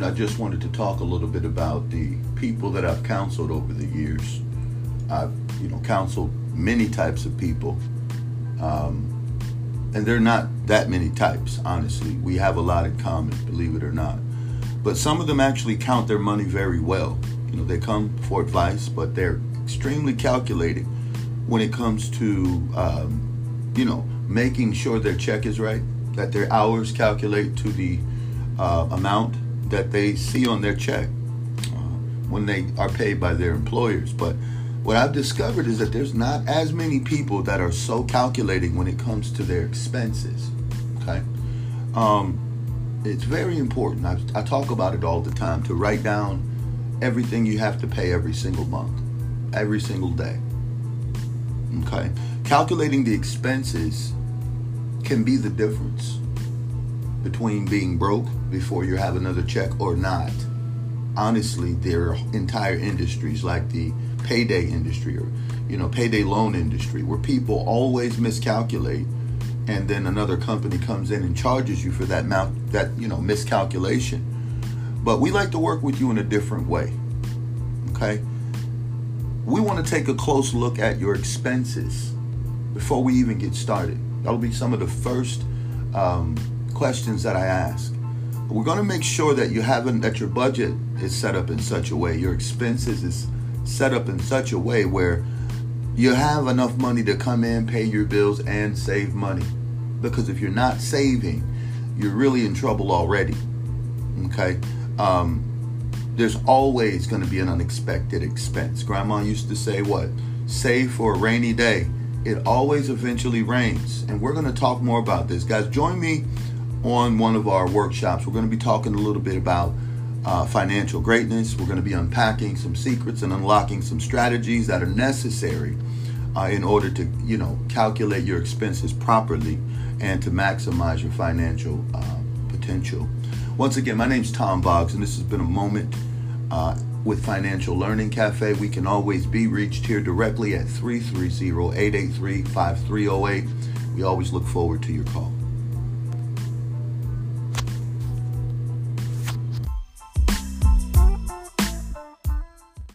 know, I just wanted to talk a little bit about the people that I've counseled over the years. I've, you know, counseled many types of people. Um, and they're not that many types, honestly. We have a lot in common, believe it or not. But some of them actually count their money very well. You know, they come for advice, but they're extremely calculated when it comes to, um, you know, making sure their check is right, that their hours calculate to the uh, amount that they see on their check uh, when they are paid by their employers. But what I've discovered is that there's not as many people that are so calculating when it comes to their expenses. Okay. Um, it's very important. I, I talk about it all the time to write down everything you have to pay every single month, every single day. Okay. Calculating the expenses can be the difference between being broke before you have another check or not. Honestly, there are entire industries like the payday industry or you know payday loan industry where people always miscalculate and then another company comes in and charges you for that amount that you know miscalculation. But we like to work with you in a different way okay? We want to take a close look at your expenses before we even get started. That'll be some of the first um, questions that i ask we're going to make sure that you haven't that your budget is set up in such a way your expenses is set up in such a way where you have enough money to come in, pay your bills, and save money. Because if you're not saving, you're really in trouble already. Okay? Um, there's always going to be an unexpected expense. Grandma used to say, What? Save for a rainy day. It always eventually rains. And we're going to talk more about this. Guys, join me on one of our workshops. We're going to be talking a little bit about uh, financial greatness. We're going to be unpacking some secrets and unlocking some strategies that are necessary uh, in order to, you know, calculate your expenses properly and to maximize your financial uh, potential. Once again, my name's Tom Boggs, and this has been a moment uh, with Financial Learning Cafe. We can always be reached here directly at 330 883 5308. We always look forward to your call.